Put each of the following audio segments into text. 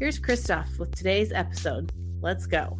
Here's Christoph with today's episode. Let's go.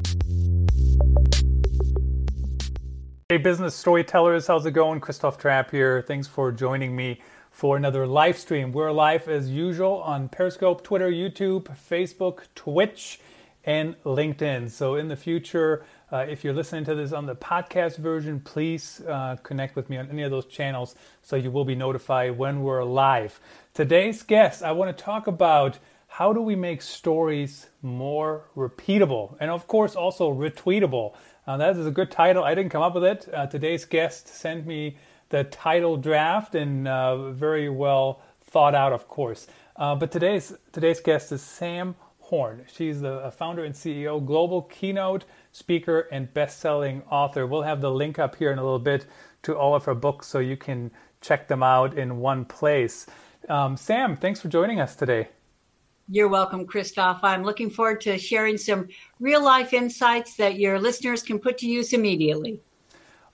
Hey, business storytellers, how's it going? Christoph Trappe here. Thanks for joining me for another live stream. We're live as usual on Periscope, Twitter, YouTube, Facebook, Twitch, and LinkedIn. So, in the future, uh, if you're listening to this on the podcast version, please uh, connect with me on any of those channels so you will be notified when we're live. Today's guest, I want to talk about how do we make stories more repeatable and of course also retweetable? Uh, that is a good title. I didn't come up with it. Uh, today's guest sent me the title draft and uh, very well thought out of course. Uh, but today's today's guest is sam horn. She's the founder and ceo global keynote speaker and best-selling author. We'll have the link up here in a little bit to all of her books so you can check them out in one place. Um, sam thanks for joining us today you're welcome, Christoph. I'm looking forward to sharing some real life insights that your listeners can put to use immediately.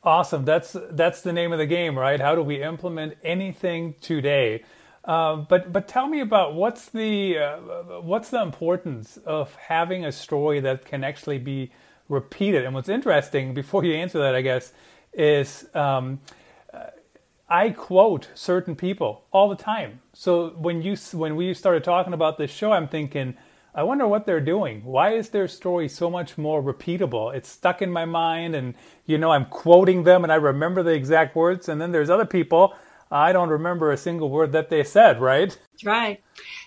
Awesome. That's that's the name of the game, right? How do we implement anything today? Uh, but but tell me about what's the uh, what's the importance of having a story that can actually be repeated. And what's interesting, before you answer that, I guess, is um, I quote certain people all the time. So when you when we started talking about this show, I'm thinking, I wonder what they're doing. Why is their story so much more repeatable? It's stuck in my mind, and you know I'm quoting them, and I remember the exact words. And then there's other people I don't remember a single word that they said. Right? That's right.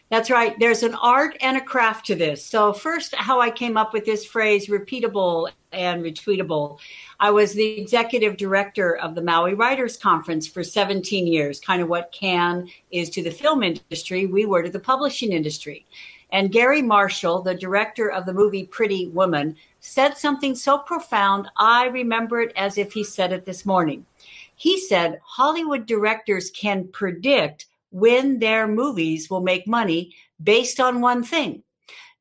That's right. There's an art and a craft to this. So first, how I came up with this phrase, repeatable and retweetable I was the executive director of the Maui Writers Conference for 17 years, kind of what Cannes is to the film industry, we were to the publishing industry. And Garry Marshall, the director of the movie Pretty Woman, said something so profound, I remember it as if he said it this morning. He said, Hollywood directors can predict when their movies will make money based on one thing.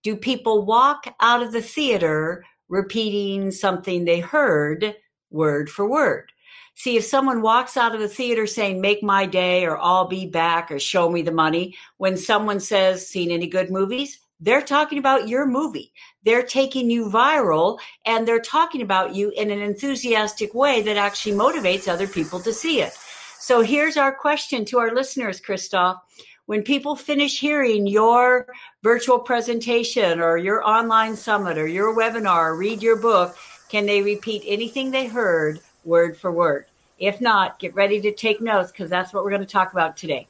Do people walk out of the theater repeating something they heard word for word. See, if someone walks out of the theater saying, make my day, or I'll be back, or show me the money, when someone says, seen any good movies? They're talking about your movie. They're taking you viral and they're talking about you in an enthusiastic way that actually motivates other people to see it. So here's our question to our listeners, Christoph when people finish hearing your virtual presentation or your online summit or your webinar, or read your book, can they repeat anything they heard word for word? If not, get ready to take notes because that's what we're going to talk about today.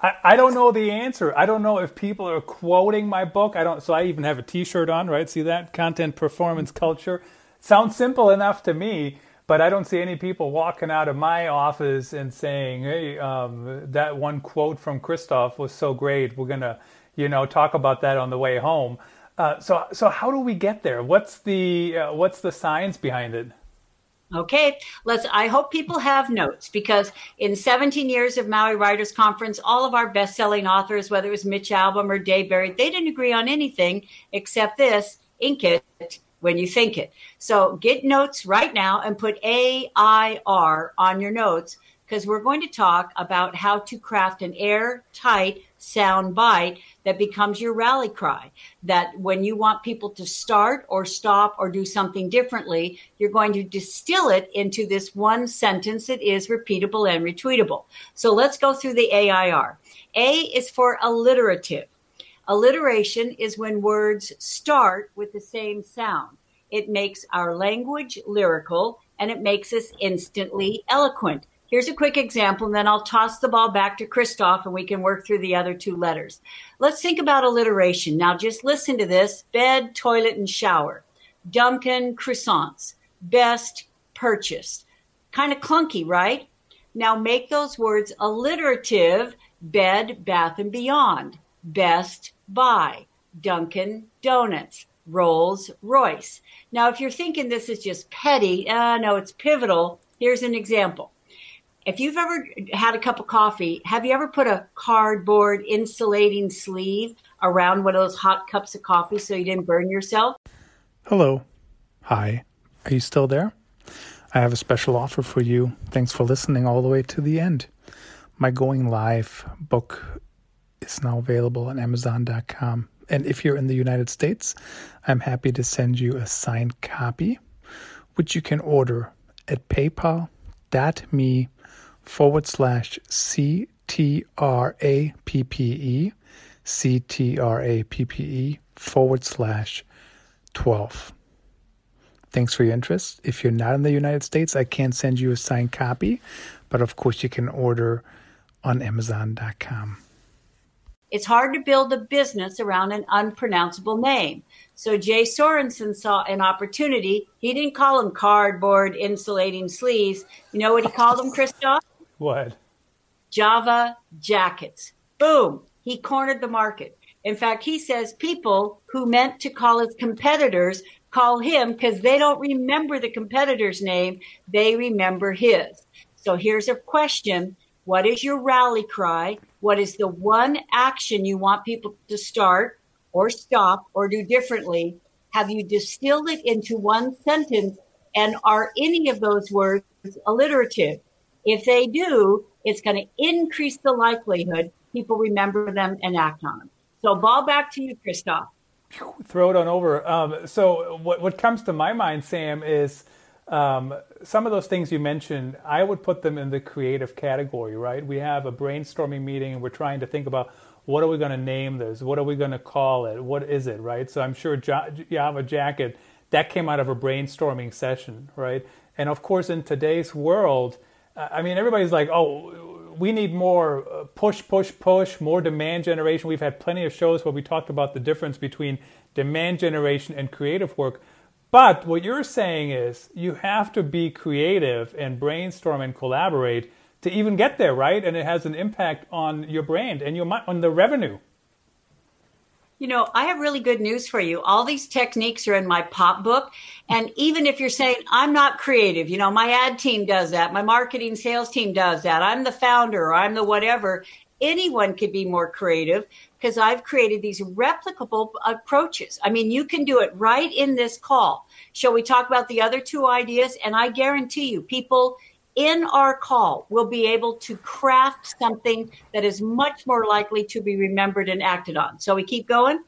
I, I don't know the answer. I don't know if people are quoting my book. I don't. So I even have a T-shirt on, right? See that content performance culture sounds simple enough to me but I don't see any people walking out of my office and saying, "Hey, um, that one quote from Christoph was so great. We're gonna, you know, talk about that on the way home." Uh, so, so how do we get there? What's the uh, what's the science behind it? Okay, let's. I hope people have notes because in 17 years of Maui Writers Conference, all of our best-selling authors, whether it was Mitch Albom or Dave Barry, they didn't agree on anything except this: ink it when you think it. So get notes right now and put AIR on your notes because we're going to talk about how to craft an airtight sound bite that becomes your rally cry. That when you want people to start or stop or do something differently, you're going to distill it into this one sentence that is repeatable and retweetable. So let's go through the AIR. A is for alliterative. Alliteration is when words start with the same sound. It makes our language lyrical and it makes us instantly eloquent. Here's a quick example, and then I'll toss the ball back to Christoph and we can work through the other two letters. Let's think about alliteration. Now, just listen to this bed, toilet, and shower. Dunkin', croissants. Best purchased. Kind of clunky, right? Now make those words alliterative bed, bath, and beyond. Best buy, Dunkin' Donuts, Rolls Royce. Now, if you're thinking this is just petty, uh, no, it's pivotal. Here's an example. If you've ever had a cup of coffee, have you ever put a cardboard insulating sleeve around one of those hot cups of coffee so you didn't burn yourself? Hello. Hi. Are you still there? I have a special offer for you. Thanks for listening all the way to the end. My Going Live book is now available on Amazon.com. And if you're in the United States, I'm happy to send you a signed copy, which you can order at paypal.me forward slash C T R A P P E C T R A P P E forward slash 12. Thanks for your interest. If you're not in the United States, I can't send you a signed copy, but of course you can order on Amazon.com. It's hard to build a business around an unpronounceable name. So Jay Sorensen saw an opportunity. He didn't call them cardboard insulating sleeves. You know what he called them, Christoph? What? Java jackets. Boom. He cornered the market. In fact, he says people who meant to call his competitors call him because they don't remember the competitor's name. They remember his. So here's a question. What is your rally cry? What is the one action you want people to start or stop or do differently? Have you distilled it into one sentence? And are any of those words alliterative? If they do, it's going to increase the likelihood people remember them and act on them. So, ball back to you, Christoph. Throw it on over. Um, so, what, what comes to my mind, Sam, is um, some of those things you mentioned, I would put them in the creative category, right? We have a brainstorming meeting and we're trying to think about what are we going to name this? What are we going to call it? What is it, right? So I'm sure Java Jacket, that came out of a brainstorming session, right? And of course, in today's world, I mean, everybody's like, oh, we need more uh, push, push, push, more demand generation. We've had plenty of shows where we talked about the difference between demand generation and creative work. But what you're saying is you have to be creative and brainstorm and collaborate to even get there, right? And it has an impact on your brand and your on the revenue. You know, I have really good news for you. All these techniques are in my pop book. And even if you're saying, I'm not creative, you know, my ad team does that, my marketing sales team does that, I'm the founder, I'm the whatever, anyone could be more creative because I've created these replicable approaches. I mean, you can do it right in this call. Shall we talk about the other two ideas? And I guarantee you, people in our call will be able to craft something that is much more likely to be remembered and acted on. So we keep going.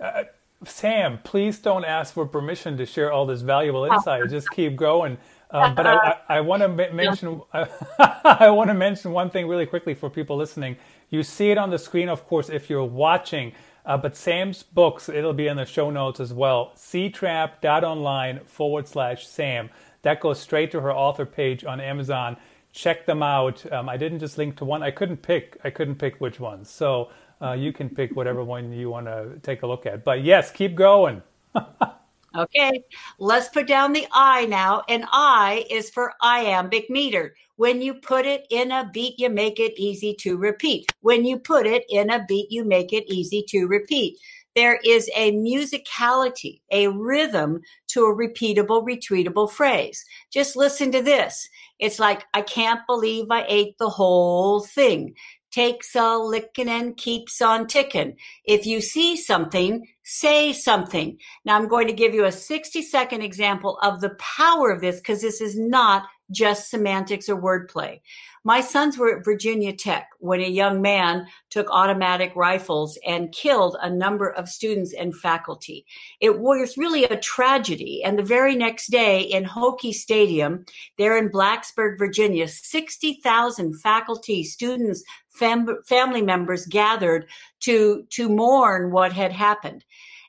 Uh, Sam, please don't ask for permission to share all this valuable insight. Just keep going. Um, but I, I, I want to mention I want to mention one thing really quickly for people listening. You see it on the screen, of course, if you're watching. Uh, but Sam's books, it'll be in the show notes as well. ctrap.online forward slash Sam. That goes straight to her author page on Amazon. Check them out. Um, I didn't just link to one. I couldn't pick. I couldn't pick which ones. So uh, you can pick whatever one you want to take a look at. But yes, keep going. Okay, let's put down the I now. And I is for iambic meter. When you put it in a beat, you make it easy to repeat. When you put it in a beat, you make it easy to repeat. There is a musicality, a rhythm to a repeatable, retweetable phrase. Just listen to this. It's like, I can't believe I ate the whole thing takes a licking and keeps on ticking. If you see something, say something. Now I'm going to give you a 60 second example of the power of this because this is not just semantics or wordplay. My sons were at Virginia Tech when a young man took automatic rifles and killed a number of students and faculty. It was really a tragedy. And the very next day in Hokie Stadium, there in Blacksburg, Virginia, 60,000 faculty, students, fam- family members gathered to, to mourn what had happened.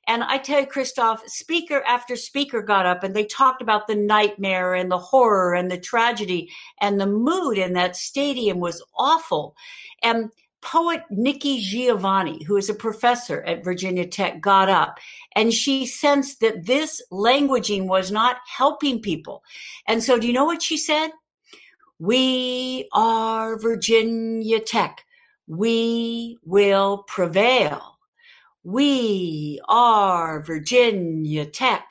And I tell you, Christoph, speaker after speaker got up and they talked about the nightmare and the horror and the tragedy and the mood in that stadium was awful. And poet Nikki Giovanni, who is a professor at Virginia Tech, got up and she sensed that this languaging was not helping people. And so do you know what she said? We are Virginia Tech. We will prevail We are Virginia Tech.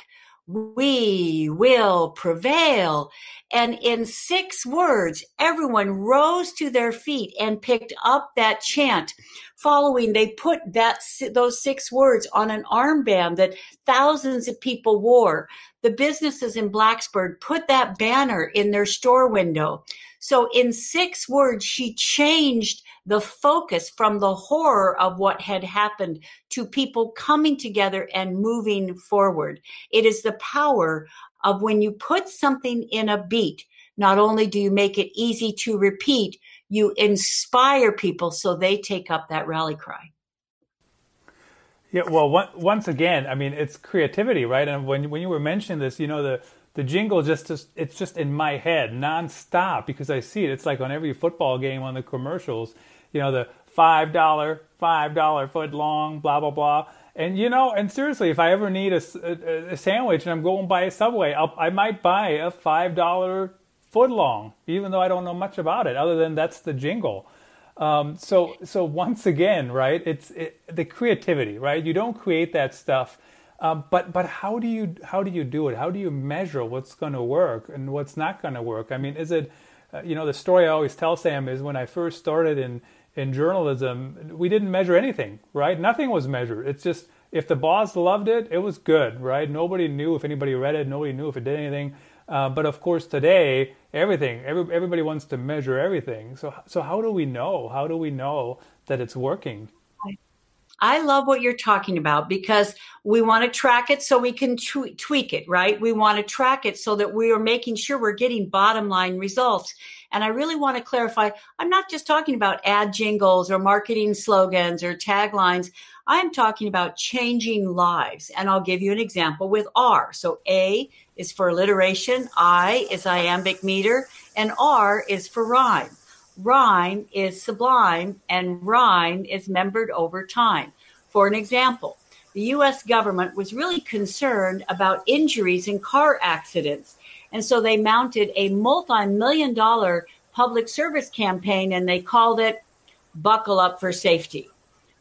We will prevail. And in six words, everyone rose to their feet and picked up that chant. Following, they put that, those six words on an armband that thousands of people wore. The businesses in Blacksburg put that banner in their store window. So in six words, she changed the focus from the horror of what had happened to people coming together and moving forward. It is the power of when you put something in a beat, not only do you make it easy to repeat, you inspire people so they take up that rally cry. Yeah, well, once again, I mean, it's creativity, right? And when when you were mentioning this, you know, the the jingle just, just it's just in my head nonstop because I see it. It's like on every football game on the commercials you know, the five dollar, five dollar foot long, blah blah blah. And you know, and seriously, if I ever need a, a, a sandwich and I'm going by a Subway, I'll, I might buy a five dollar foot long, even though I don't know much about it, other than that's the jingle. Um, so, so once again, right? It's it, the creativity, right? You don't create that stuff, um, but but how do you how do you do it? How do you measure what's going to work and what's not going to work? I mean, is it, uh, you know, the story I always tell Sam is when I first started in in journalism, we didn't measure anything, right? Nothing was measured. It's just if the boss loved it, it was good, right? Nobody knew if anybody read it. Nobody knew if it did anything. Uh, but of course, today, everything, every, everybody wants to measure everything. So, so how do we know? How do we know that it's working? I love what you're talking about because we want to track it so we can tweak it, right? We want to track it so that we are making sure we're getting bottom line results. And I really want to clarify I'm not just talking about ad jingles or marketing slogans or taglines. I'm talking about changing lives. And I'll give you an example with R. So A is for alliteration, I is iambic meter, and R is for rhyme rhyme is sublime and rhyme is membered over time. For an example, the US government was really concerned about injuries in car accidents. And so they mounted a multi million dollar public service campaign and they called it Buckle Up for Safety.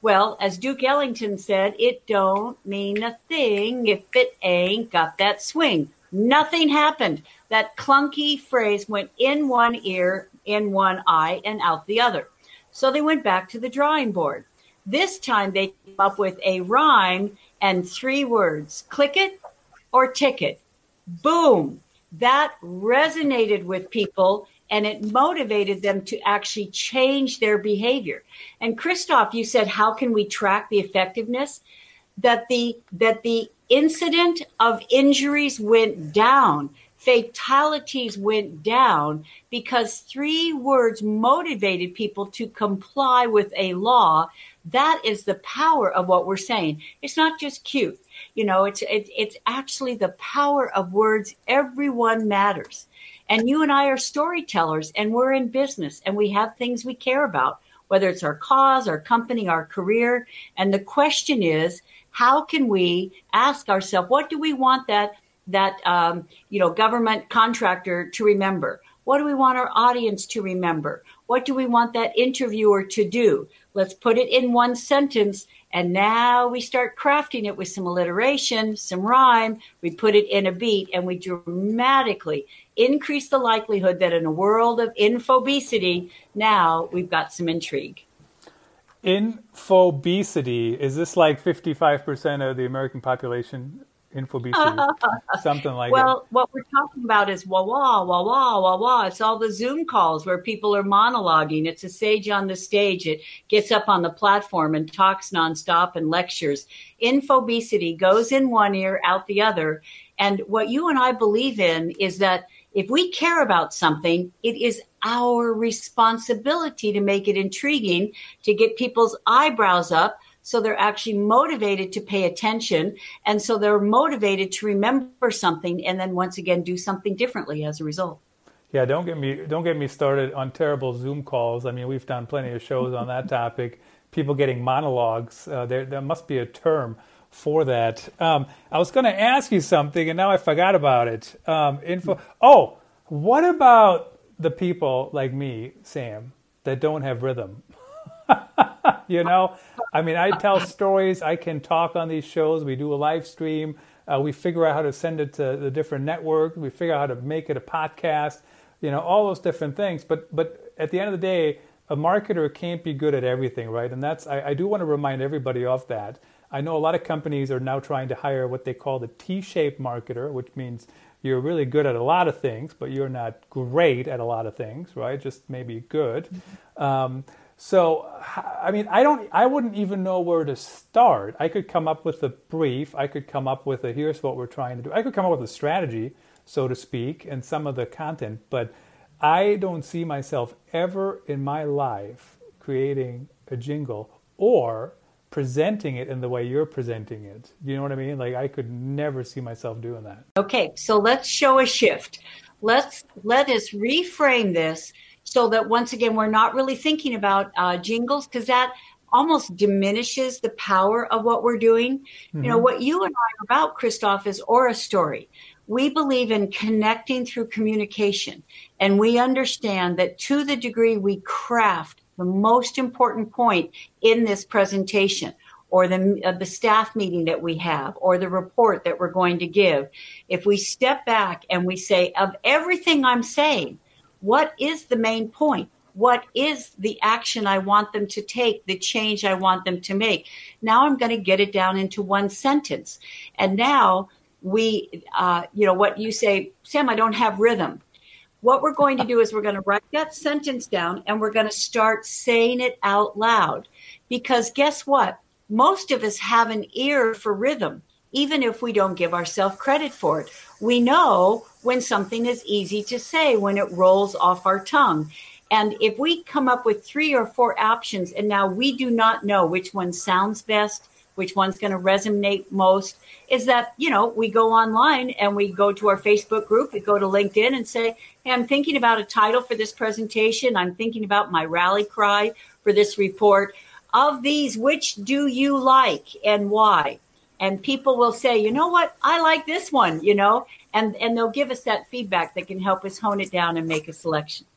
Well, as Duke Ellington said, it don't mean a thing if it ain't got that swing. Nothing happened. That clunky phrase went in one ear in one eye and out the other. So they went back to the drawing board. This time they came up with a rhyme and three words click it or ticket. Boom. That resonated with people and it motivated them to actually change their behavior. And Christoph, you said, how can we track the effectiveness? That the that the incident of injuries went down fatalities went down because three words motivated people to comply with a law. That is the power of what we're saying. It's not just cute. You know, it's, it, it's actually the power of words. Everyone matters. And you and I are storytellers and we're in business and we have things we care about, whether it's our cause, our company, our career. And the question is, how can we ask ourselves, what do we want that that um, you know government contractor to remember? What do we want our audience to remember? What do we want that interviewer to do? Let's put it in one sentence. And now we start crafting it with some alliteration, some rhyme. We put it in a beat and we dramatically increase the likelihood that in a world of infobesity, now we've got some intrigue. Infobesity, is this like 55% of the American population? Infobesity, something like that. well, what we're talking about is wah wah wah wah wah wah. It's all the Zoom calls where people are monologuing. It's a sage on the stage. It gets up on the platform and talks nonstop and lectures. Infobesity goes in one ear, out the other. And what you and I believe in is that if we care about something, it is our responsibility to make it intriguing, to get people's eyebrows up, so they're actually motivated to pay attention. And so they're motivated to remember something and then once again do something differently as a result. Yeah, don't get me don't get me started on terrible Zoom calls. I mean, we've done plenty of shows on that topic. People getting monologues. Uh, there there must be a term for that. Um, I was going to ask you something, and now I forgot about it. Um, info. Oh, what about the people like me, Sam, that don't have rhythm? you know, I mean, I tell stories. I can talk on these shows. We do a live stream. Uh, we figure out how to send it to the different networks. We figure out how to make it a podcast. You know, all those different things. But but at the end of the day, a marketer can't be good at everything, right? And that's I, I do want to remind everybody of that. I know a lot of companies are now trying to hire what they call the T-shaped marketer, which means you're really good at a lot of things, but you're not great at a lot of things, right? Just maybe good. Mm-hmm. Um, so, I mean, I don't, I wouldn't even know where to start. I could come up with a brief. I could come up with a here's what we're trying to do. I could come up with a strategy, so to speak, and some of the content, but I don't see myself ever in my life creating a jingle or presenting it in the way you're presenting it. You know what I mean? Like I could never see myself doing that. Okay, so let's show a shift. Let's let us reframe this so that once again we're not really thinking about uh, jingles because that almost diminishes the power of what we're doing. Mm-hmm. You know, mm-hmm. what you and I are about, Christoph, is Aura Story. We believe in connecting through communication, and we understand that to the degree we craft the most important point in this presentation or the, uh, the staff meeting that we have or the report that we're going to give, if we step back and we say, of everything I'm saying, what is the main point? What is the action I want them to take, the change I want them to make? Now I'm going to get it down into one sentence. And now we, uh, you know, what you say, Sam, I don't have rhythm. What we're going to do is we're going to write that sentence down and we're going to start saying it out loud. Because guess what? Most of us have an ear for rhythm even if we don't give ourselves credit for it. We know when something is easy to say, when it rolls off our tongue. And if we come up with three or four options and now we do not know which one sounds best, which one's going to resonate most, is that, you know, we go online and we go to our Facebook group, we go to LinkedIn and say, hey, I'm thinking about a title for this presentation. I'm thinking about my rally cry for this report. Of these, which do you like and why? And people will say, you know what, I like this one, you know, and and they'll give us that feedback that can help us hone it down and make a selection.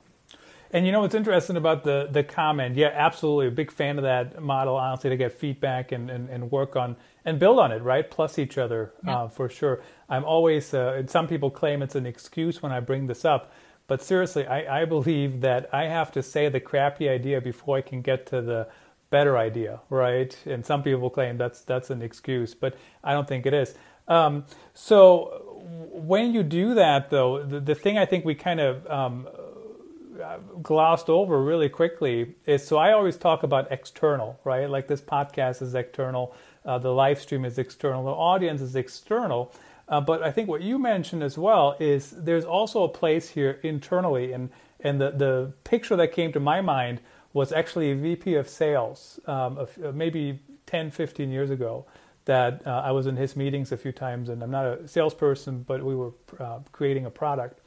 And you know what's interesting about the the comment? Yeah, absolutely, a big fan of that model. Honestly, to get feedback and, and, and work on and build on it, right? Plus each other yeah. uh, for sure. I'm always. Uh, some people claim it's an excuse when I bring this up, but seriously, I, I believe that I have to say the crappy idea before I can get to the better idea, right? And some people claim that's that's an excuse, but I don't think it is. Um, so when you do that, though, the, the thing I think we kind of um, glossed over really quickly is so I always talk about external, right? Like this podcast is external, uh, the live stream is external, the audience is external. Uh, but I think what you mentioned as well is there's also a place here internally, and and the the picture that came to my mind was actually a VP of sales um, of, uh, maybe 10, 15 years ago. That uh, I was in his meetings a few times, and I'm not a salesperson, but we were uh, creating a product.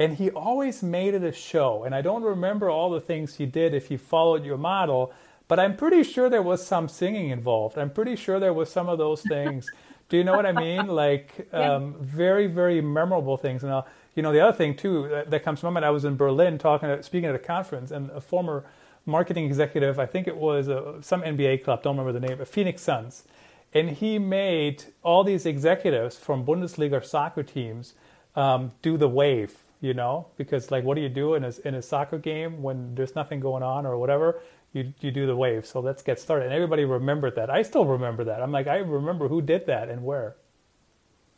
And he always made it a show. And I don't remember all the things he did if he followed your model, but I'm pretty sure there was some singing involved. I'm pretty sure there was some of those things. Do you know what I mean? Like um, very, very memorable things. And uh, you know, the other thing too that, that comes to my mind. I was in Berlin talking, speaking at a conference, and a former marketing executive. I think it was a, some NBA club. Don't remember the name. But Phoenix Suns, and he made all these executives from Bundesliga soccer teams um, do the wave. You know, because like, what do you do in a in a soccer game when there's nothing going on or whatever? You you do the wave. So let's get started. And everybody remembered that. I still remember that. I'm like, I remember who did that and where.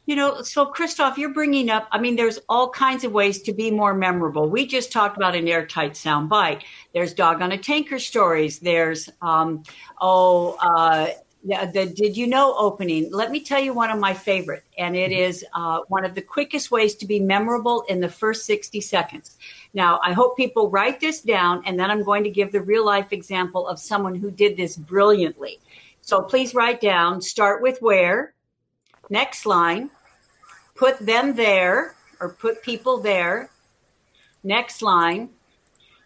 You know, so Christoph, you're bringing up, I mean, there's all kinds of ways to be more memorable. We just talked about an airtight sound bite. There's dog on a tanker stories. There's, um, oh, uh, the, the, did you know opening let me tell you one of my favorite and it mm-hmm. is uh, one of the quickest ways to be memorable in the first 60 seconds now i hope people write this down and then i'm going to give the real life example of someone who did this brilliantly so please write down start with where next line put them there or put people there. Next line,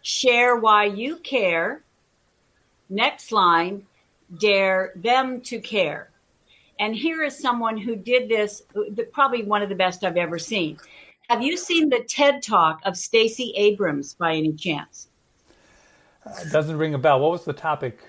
share why you care. Next line, dare them to care. And here is someone who did this, probably one of the best I've ever seen. Have you seen the TED Talk of Stacey Abrams by any chance? uh, doesn't ring a bell. What was the topic?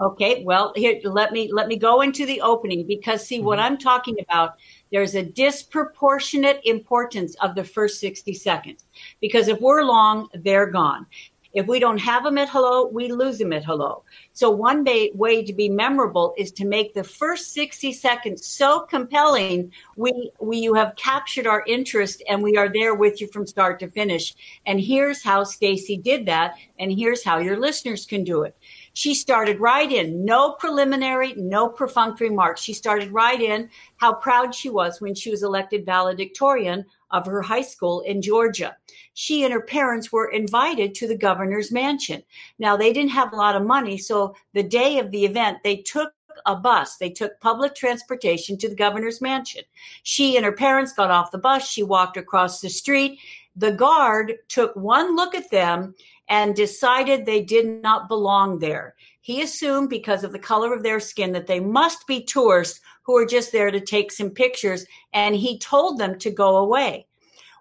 Okay, well, here let me let me go into the opening because see mm-hmm. what I'm talking about. There's a disproportionate importance of the first 60 seconds because if we're long, they're gone. If we don't have them at hello, we lose them at hello. So one way, to be memorable is to make the first 60 seconds so compelling. We, we, you have captured our interest and we are there with you from start to finish. And here's how Stacey did that. And here's how your listeners can do it. She started right in, no preliminary, no perfunctory remarks. She started right in how proud she was when she was elected valedictorian of her high school in Georgia. She and her parents were invited to the governor's mansion. Now, they didn't have a lot of money, so the day of the event, they took a bus. They took public transportation to the governor's mansion. She and her parents got off the bus. She walked across the street. The guard took one look at them and decided they did not belong there. He assumed because of the color of their skin that they must be tourists who are just there to take some pictures, and he told them to go away.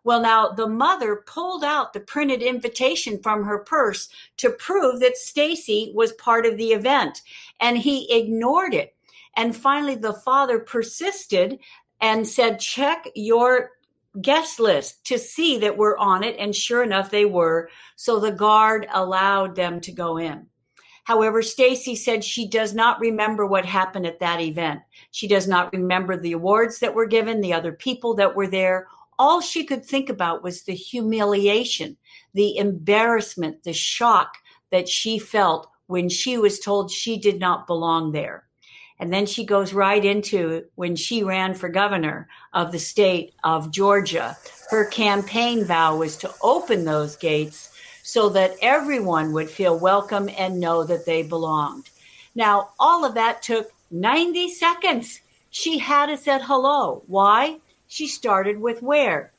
Well, now the mother pulled out the printed invitation from her purse to prove that Stacey was part of the event, and he ignored it. And finally, the father persisted and said, Check your guest list to see that we're on it. And sure enough, they were. So the guard allowed them to go in. However, Stacey said she does not remember what happened at that event. She does not remember the awards that were given, the other people that were there. All she could think about was the humiliation, the embarrassment, the shock that she felt when she was told she did not belong there. And then she goes right into when she ran for governor of the state of Georgia. Her campaign vow was to open those gates so that everyone would feel welcome and know that they belonged. Now, all of that took 90 seconds. She had us at hello. Why? She started with where?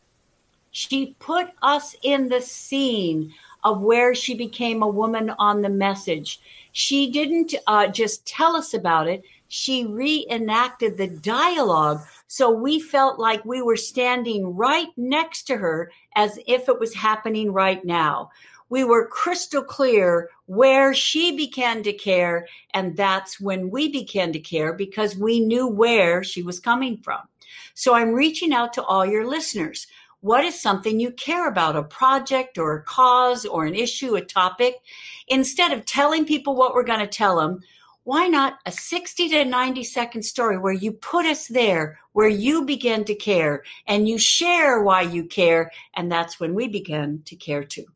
She put us in the scene of where she became a woman on the message. She didn't uh, just tell us about it, she reenacted the dialogue. So we felt like we were standing right next to her as if it was happening right now. We were crystal clear where she began to care. And that's when we began to care because we knew where she was coming from. So I'm reaching out to all your listeners. What is something you care about, a project or a cause or an issue, a topic? Instead of telling people what we're going to tell them, why not a 60 to 90 second story where you put us there, where you begin to care and you share why you care? And that's when we begin to care too.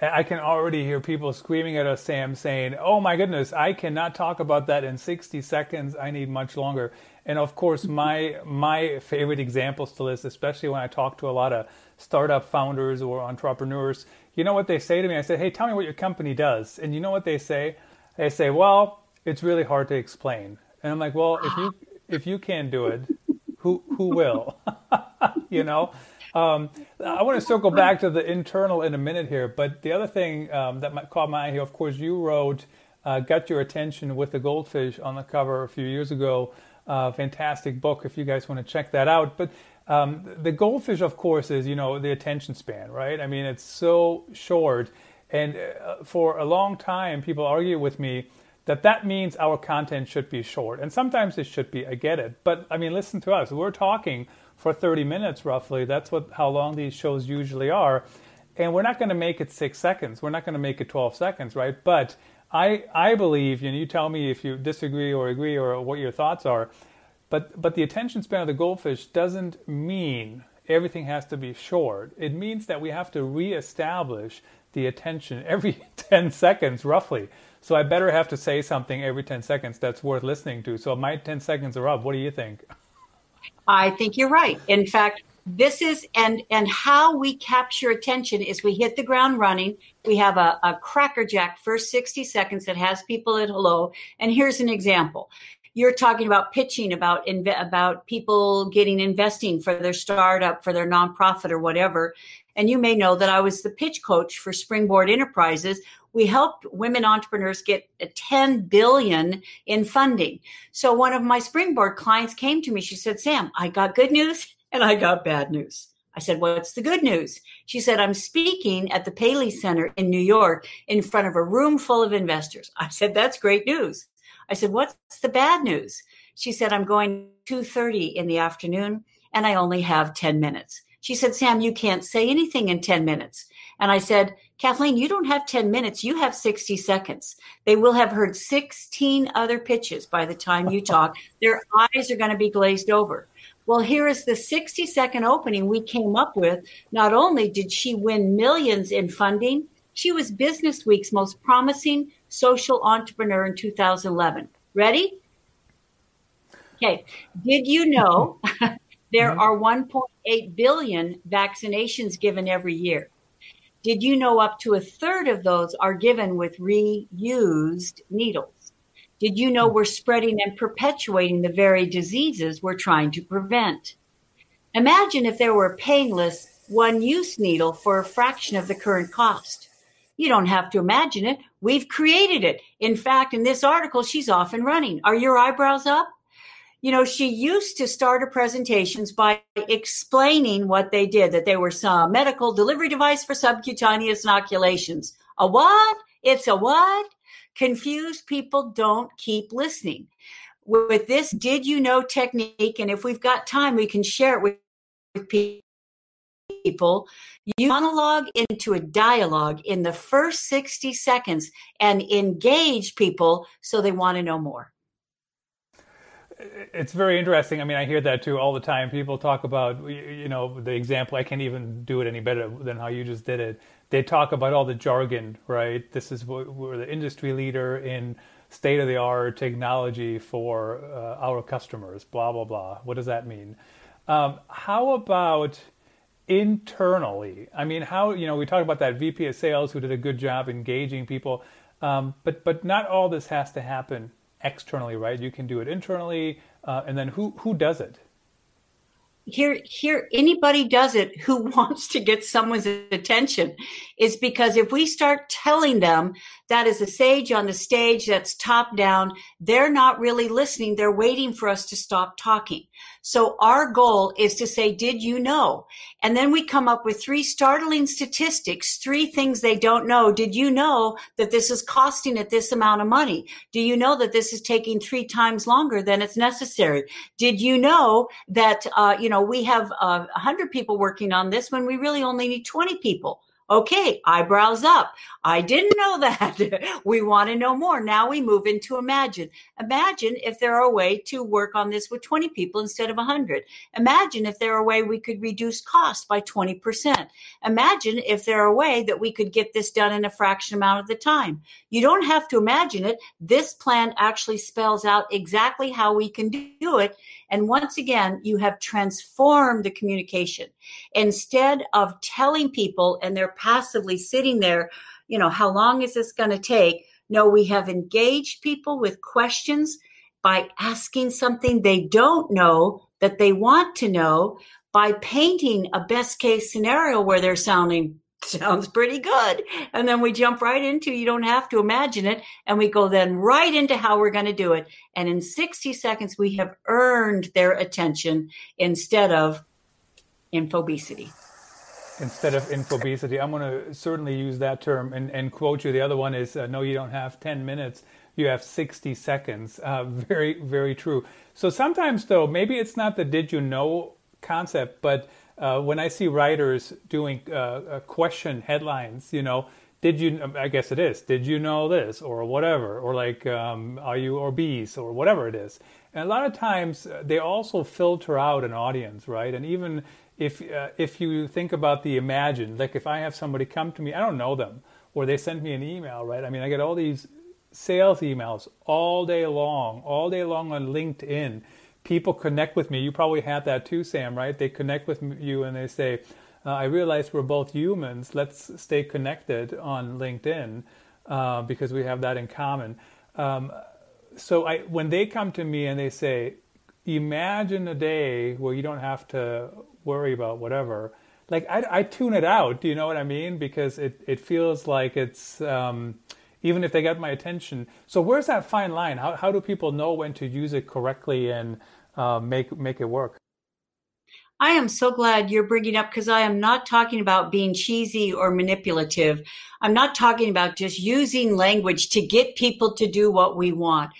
I can already hear people screaming at us, Sam, saying, Oh my goodness, I cannot talk about that in 60 seconds. I need much longer. And of course, mm-hmm. my my favorite examples to this, especially when I talk to a lot of startup founders or entrepreneurs, you know what they say to me? I say, Hey, tell me what your company does. And you know what they say? They say, Well, it's really hard to explain. And I'm like, well, if you if you can't do it, who who will? you know. Um, I want to circle back to the internal in a minute here, but the other thing um, that caught my eye here, of course, you wrote, uh, got your attention with the goldfish on the cover a few years ago. Uh, fantastic book if you guys want to check that out. But um, the goldfish, of course, is you know the attention span, right? I mean, it's so short, and uh, for a long time, people argue with me that that means our content should be short. And sometimes it should be, I get it. But I mean, listen to us. We're talking for 30 minutes roughly. That's what how long these shows usually are. And we're not going to make it 6 seconds. We're not going to make it 12 seconds, right? But I I believe, and you tell me if you disagree or agree or what your thoughts are, but but the attention span of the goldfish doesn't mean everything has to be short. It means that we have to reestablish the attention every 10 seconds roughly. So I better have to say something every 10 seconds that's worth listening to. So my 10 seconds are up. What do you think? I think you're right. In fact, this is and and how we capture attention is we hit the ground running. We have a, a crackerjack first 60 seconds that has people at hello. And here's an example. You're talking about pitching about inve- about people getting investing for their startup, for their nonprofit or whatever. And you may know that I was the pitch coach for Springboard Enterprises. We helped women entrepreneurs get 10 billion in funding. So one of my Springboard clients came to me. She said, Sam, I got good news and I got bad news. I said, What's the good news? She said, I'm speaking at the Paley Center in New York in front of a room full of investors. I said, That's great news. I said, What's the bad news? She said, I'm going 2:30 in the afternoon and I only have 10 minutes. She said, Sam, you can't say anything in 10 minutes. And I said, Kathleen, you don't have 10 minutes. You have 60 seconds. They will have heard 16 other pitches by the time you talk. Their eyes are going to be glazed over. Well, here is the 60 second opening we came up with. Not only did she win millions in funding, she was Business Week's most promising social entrepreneur in 2011. Ready? Okay. Did you know there mm-hmm. are 1.2 8 billion vaccinations given every year. Did you know up to a third of those are given with reused needles? Did you know we're spreading and perpetuating the very diseases we're trying to prevent? Imagine if there were a painless one use needle for a fraction of the current cost. You don't have to imagine it. We've created it. In fact, in this article, she's off and running. Are your eyebrows up? You know, she used to start her presentations by explaining what they did, that they were some medical delivery device for subcutaneous inoculations. A what? It's a what? confused people don't keep listening. With this did you know technique, and if we've got time, we can share it with, people. You monologue into a dialogue in the first 60 seconds and engage people so they want to know more it's very interesting. I mean, I hear that too all the time. People talk about, you know, the example. I can't even do it any better than how you just did it they talk about all the jargon, right? This is we're the industry leader in state of the art technology for uh, our customers, blah, blah, blah. What does that mean? Um, how about internally? I mean, how, you know, we talked about that VP of sales who did a good job engaging people, um, but, but not all this has to happen externally, right? You can do it internally, uh, and then who, who does it? here here anybody does it who wants to get someone's attention is because if we start telling them that is a sage on the stage that's top down. They're not really listening. They're waiting for us to stop talking. So our goal is to say did you know? And then we come up with three startling statistics three things they don't know. Did you know that this is costing at this amount of money? Do you know that this is taking three times longer than it's necessary? Did you know that uh, you know we have uh, 100 people working on this when we really only need 20 people. Okay, eyebrows up. I didn't know that. we want to know more. Now we move into imagine. Imagine if there are a way to work on this with 20 people instead of 100. Imagine if there are a way we could reduce cost by 20%. Imagine if there are a way that we could get this done in a fraction amount of the time. You don't have to imagine it. This plan actually spells out exactly how we can do it. And once again, you have transformed the communication. Instead of telling people and they're passively sitting there, you know, how long is this going to take? No, we have engaged people with questions by asking something they don't know that they want to know by painting a best case scenario where they're sounding sounds pretty good. And then we jump right into you don't have to imagine it. And we go then right into how we're going to do it. And in 60 seconds, we have earned their attention instead of infobesity. Instead of infobesity, I'm going to certainly use that term and, and quote you. The other one is uh, no, you don't have 10 minutes, you have 60 seconds. Uh, very, very true. So sometimes, though, maybe it's not the did you know concept, but uh, when I see writers doing uh, uh, question headlines, you know, did you? I guess it is. Did you know this or whatever, or like, um, are you obese or whatever it is? And a lot of times uh, they also filter out an audience, right? And even if uh, if you think about the imagine, like if I have somebody come to me, I don't know them, or they send me an email, right? I mean, I get all these sales emails all day long, all day long on LinkedIn people connect with me. You probably had that too, Sam, right? They connect with you and they say, uh, I realize we're both humans. Let's stay connected on LinkedIn uh, because we have that in common. Um, so I, when they come to me and they say, imagine a day where you don't have to worry about whatever, like I, I tune it out. Do you know what I mean? Because it, it feels like it's, um, even if they get my attention. So where's that fine line? How, how do people know when to use it correctly and uh, make make it work? I am so glad you're bringing up because I am not talking about being cheesy or manipulative. I'm not talking about just using language to get people to do what we want.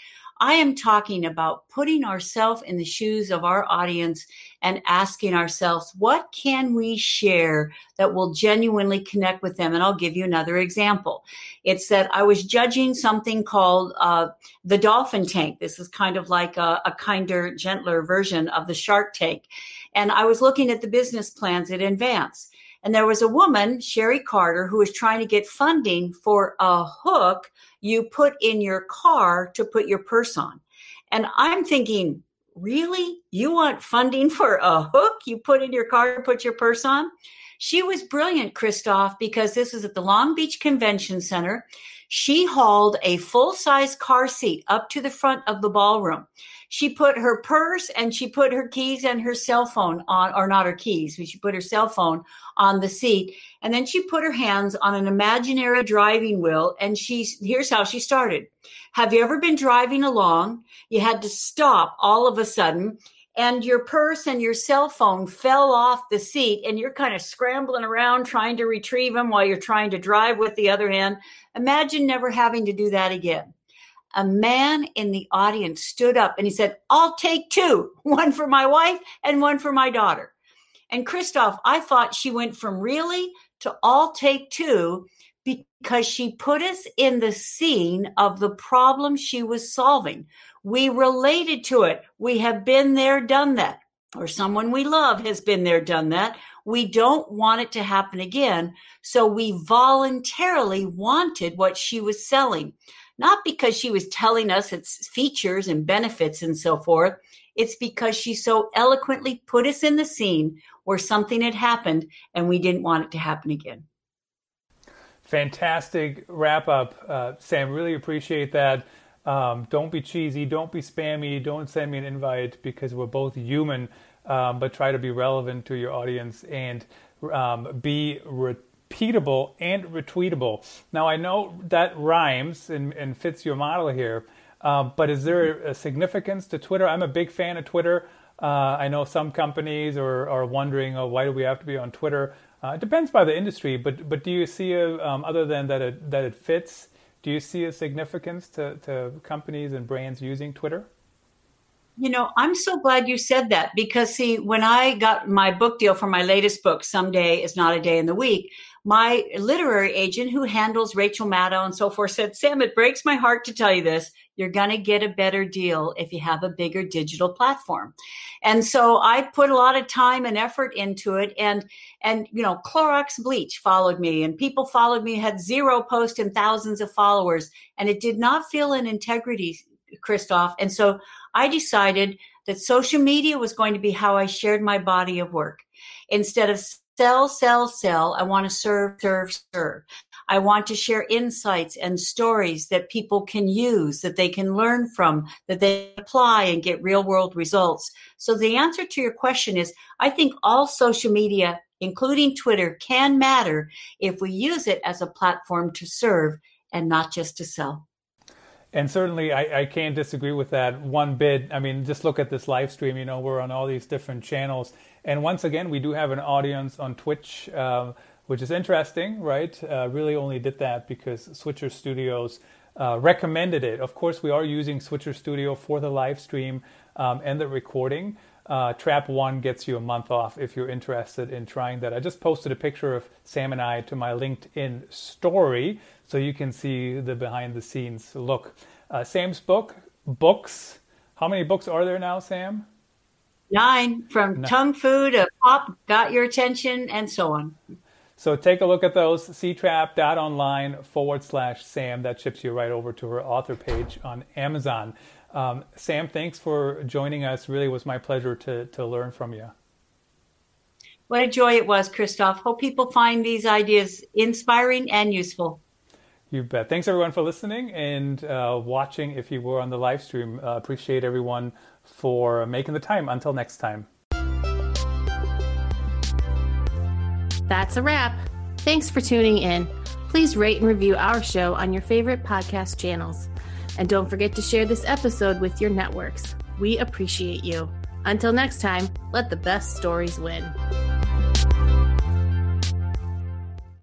I am talking about putting ourselves in the shoes of our audience and asking ourselves, what can we share that will genuinely connect with them? And I'll give you another example. It's that I was judging something called uh, the dolphin tank. This is kind of like a, a kinder, gentler version of the shark tank. And I was looking at the business plans in Advance. And there was a woman, Sherry Carter, who was trying to get funding for a hook you put in your car to put your purse on. And I'm thinking, really? You want funding for a hook you put in your car to put your purse on? She was brilliant, Christoph, because this was at the Long Beach Convention Center. She hauled a full size car seat up to the front of the ballroom. She put her purse and she put her keys and her cell phone on, or not her keys, but she put her cell phone on the seat. And then she put her hands on an imaginary driving wheel. And she, here's how she started. Have you ever been driving along? You had to stop all of a sudden and your purse and your cell phone fell off the seat and you're kind of scrambling around trying to retrieve them while you're trying to drive with the other hand. Imagine never having to do that again. A man in the audience stood up and he said, I'll take two, one for my wife and one for my daughter. And Christoph, I thought she went from really to all take two because she put us in the scene of the problem she was solving. We related to it. We have been there, done that. Or someone we love has been there, done that. We don't want it to happen again. So we voluntarily wanted what she was selling, not because she was telling us its features and benefits and so forth. It's because she so eloquently put us in the scene where something had happened and we didn't want it to happen again. Fantastic wrap up, uh, Sam. Really appreciate that. Um, don't be cheesy. Don't be spammy. Don't send me an invite because we're both human, um, but try to be relevant to your audience and um, be repeatable and retweetable. Now, I know that rhymes and, and fits your model here, um, but is there a significance to Twitter? I'm a big fan of Twitter. Uh, I know some companies are, are wondering, oh, why do we have to be on Twitter? Uh, it depends by the industry, but but do you see a, um, other than that it that it fits? Do you see a significance to, to companies and brands using Twitter? You know, I'm so glad you said that because, see, when I got my book deal for my latest book, Someday is Not a Day in the Week, my literary agent who handles Rachel Maddow and so forth said, Sam, it breaks my heart to tell you this. You're going to get a better deal if you have a bigger digital platform. And so I put a lot of time and effort into it. And, and, you know, Clorox Bleach followed me and people followed me, had zero posts and thousands of followers. And it did not feel an integrity, Christoph. And so I decided that social media was going to be how I shared my body of work. Instead of sell, sell, sell. I want to serve, serve, serve. I want to share insights and stories that people can use, that they can learn from, that they apply and get real world results. So the answer to your question is I think all social media, including Twitter, can matter if we use it as a platform to serve and not just to sell. And certainly, I, I, can't disagree with that one bit. I mean, just look at this live stream. You know, we're on all these different channels. And once again, we do have an audience on Twitch, uh, which is interesting, right? Uh, really only did that because Switcher Studios uh, recommended it. Of course, we are using Switcher Studio for the live stream um, and the recording. Uh, Trap One gets you a month off if you're interested in trying that. I just posted a picture of Sam and I to my LinkedIn story so you can see the behind the scenes look. Uh, Sam's book, books. How many books are there now, Sam? Nine from Tongue Fu to Pop, Got Your Attention, and so on. So take a look at those, ctrap.online forward slash Sam. That ships you right over to her author page on Amazon. Um, Sam, thanks for joining us. Really was my pleasure to, to learn from you. What a joy it was, Christoph. Hope people find these ideas inspiring and useful. You bet. Thanks everyone for listening and uh, watching. If you were on the live stream, uh, appreciate everyone for making the time. Until next time. That's a wrap. Thanks for tuning in. Please rate and review our show on your favorite podcast channels. And don't forget to share this episode with your networks. We appreciate you. Until next time, let the best stories win.